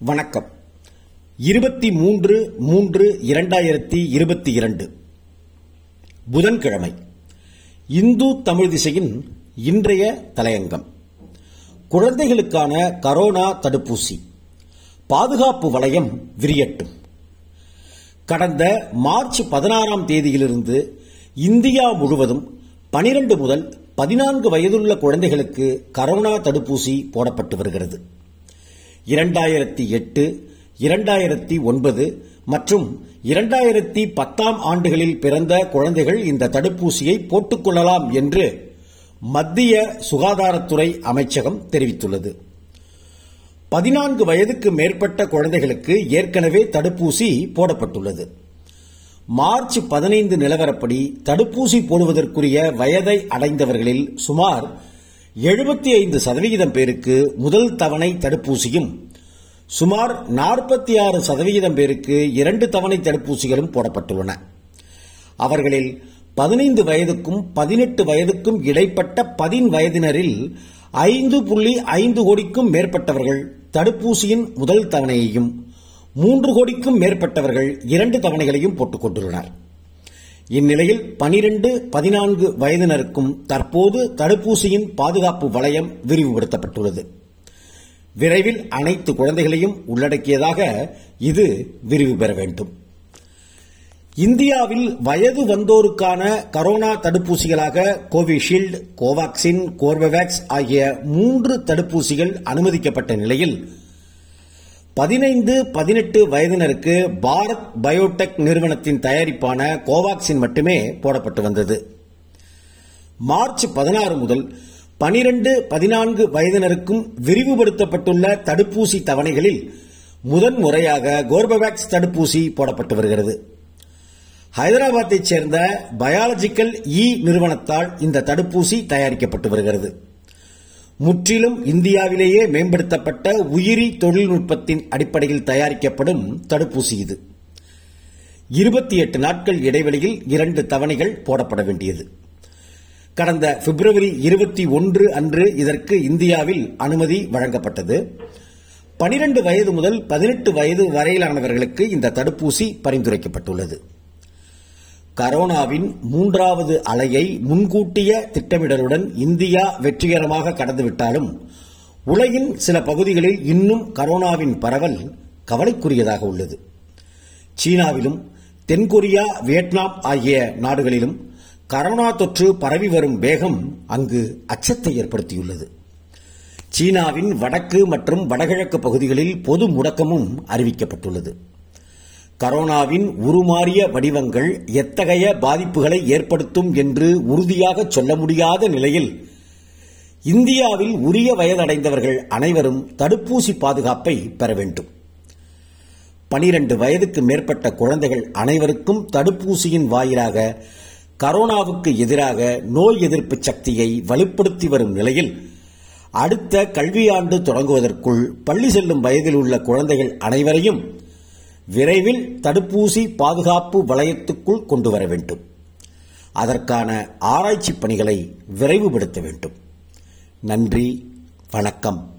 வணக்கம். இருபத்தி மூன்று மூன்று இரண்டாயிரத்தி இருபத்தி இரண்டு. புதன்கிழமை. இந்து தமிழ் திசையின் இன்றைய தலையங்கம். குழந்தைகளுக்கான கரோனா தடுப்பூசி. பாதுகாப்பு வளையம் விரியட்டும். கடந்த மார்ச் பதினாறாம் தேதியிலிருந்து இந்தியா முழுவதும் பனிரெண்டு முதல் பதினான்கு வயதுள்ள குழந்தைகளுக்கு கரோனா தடுப்பூசி போடப்பட்டு வருகிறது. இரண்டாயிரத்தி எட்டு இரண்டாயிரத்தி ஒன்பது மற்றும் இரண்டாயிரத்தி பத்தாம் ஆண்டுகளில் பிறந்த குழந்தைகள் இந்த தடுப்பூசியை போட்டுக்கொள்ளலாம் என்று மத்திய சுகாதாரத்துறை அமைச்சகம் தெரிவித்துள்ளது. பதினான்கு வயதுக்கு மேற்பட்ட குழந்தைகளுக்கு ஏற்கனவே தடுப்பூசி போடப்பட்டுள்ளது. மார்ச் பதினைந்து நிலவரப்படி தடுப்பூசி போடுவதற்குரிய வயதை அடைந்தவர்களில் சுமார் எழுபத்தி ஐந்து சதவிகிதம் பேருக்கு முதல் தவணை தடுப்பூசியும் சுமார் நாற்பத்தி ஆறு சதவிகிதம் பேருக்கு இரண்டு தவணை தடுப்பூசிகளும் போடப்பட்டுள்ளன. அவர்களில் பதினைந்து வயதுக்கும் பதினெட்டு வயதுக்கும் இடைப்பட்ட பதின் வயதினரில் ஐந்து புள்ளி ஐந்து கோடிக்கும் மேற்பட்டவர்கள் தடுப்பூசியின் முதல் தவணையையும் மூன்று கோடிக்கும் மேற்பட்டவர்கள் இரண்டு தவணைகளையும் போட்டுக் கொண்டுள்ளனர். இந்நிலையில் பனிரெண்டு பதினான்கு வயதினருக்கும் தற்போது தடுப்பூசியின் பாதுகாப்பு வளையம் விரிவுபடுத்தப்பட்டுள்ளது. விரைவில் அனைத்து குழந்தைகளையும் உள்ளடக்கியதாக இது விரிவு பெற வேண்டும். இந்தியாவில் வயது வந்தோருக்கான கரோனா தடுப்பூசிகளாக கோவிஷீல்டு கோவாக்சின் கோர்பவேக்ஸ் ஆகிய மூன்று தடுப்பூசிகள் அனுமதிக்கப்பட்ட நிலையில் பதினைந்து பதினெட்டு வயதினருக்கு பாரத் பயோடெக் நிறுவனத்தின் தயாரிப்பான கோவாக்சின் மட்டுமே போடப்பட்டு வந்தது. மார்ச் பதினாறு முதல் பனிரெண்டு பதினான்கு வயதினருக்கும் விரிவுபடுத்தப்பட்டுள்ள தடுப்பூசி தவணைகளில் முதன் முறையாக கோர்பவேக்ஸ் தடுப்பூசி போடப்பட்டு வருகிறது. ஹைதராபாத்தைச் சேர்ந்த பயாலஜிக்கல் இ நிறுவனத்தால் இந்த தடுப்பூசி தயாரிக்கப்பட்டு வருகிறது. முற்றிலும் இந்தியாவிலேயே மேம்படுத்தப்பட்ட உயிரி தொழில்நுட்பத்தின் அடிப்படையில் தயாரிக்கப்படும் தடுப்பூசி இது. இருபத்தி எட்டு நாட்கள் இடைவெளியில் இரண்டு தவணைகள் போடப்பட வேண்டியது. கடந்த பிப்ரவரி இருபத்தி ஒன்று அன்று இதற்கு இந்தியாவில் அனுமதி வழங்கப்பட்டது. பனிரெண்டு வயது முதல் பதினெட்டு வயது வரையிலானவர்களுக்கு இந்த தடுப்பூசி பரிந்துரைக்கப்பட்டுள்ளது. கரோனாவின் மூன்றாவது அலையை முன்கூட்டிய திட்டமிடலுடன் இந்தியா வெற்றிகரமாக கடந்துவிட்டாலும் உலகின் சில பகுதிகளில் இன்னும் கரோனாவின் பரவல் கவலைக்குரியதாக உள்ளது. சீனாவிலும் தென்கொரியா வியட்நாம் ஆகிய நாடுகளிலும் கரோனா தொற்று பரவி வரும் வேகம் அங்கு அச்சத்தை ஏற்படுத்தியுள்ளது. சீனாவின் வடக்கு மற்றும் வடகிழக்கு பகுதிகளில் பொது முடக்கமும் அறிவிக்கப்பட்டுள்ளது. கரோனாவின் உருமாறிய வடிவங்கள் எத்தகைய பாதிப்புகளை ஏற்படுத்தும் என்று உறுதியாக சொல்ல முடியாத நிலையில் இந்தியாவில் உரிய வயதடைந்தவர்கள் அனைவரும் தடுப்பூசி பாதுகாப்பை பெற வேண்டும். பனிரெண்டு வயதுக்கு மேற்பட்ட குழந்தைகள் அனைவருக்கும் தடுப்பூசியின் வாயிலாக கரோனாவுக்கு எதிராக நோய் எதிர்ப்பு சக்தியை வலுப்படுத்தி வரும் நிலையில் அடுத்த கல்வியாண்டு தொடங்குவதற்குள் பள்ளி செல்லும் வயதில் உள்ள குழந்தைகள் அனைவரையும் விரைவில் தடுப்பூசி பாதுகாப்பு வளையத்துக்குள் கொண்டு வர வேண்டும். அதற்கான ஆராய்ச்சி பணிகளை விரைவுபடுத்த வேண்டும். நன்றி வணக்கம்.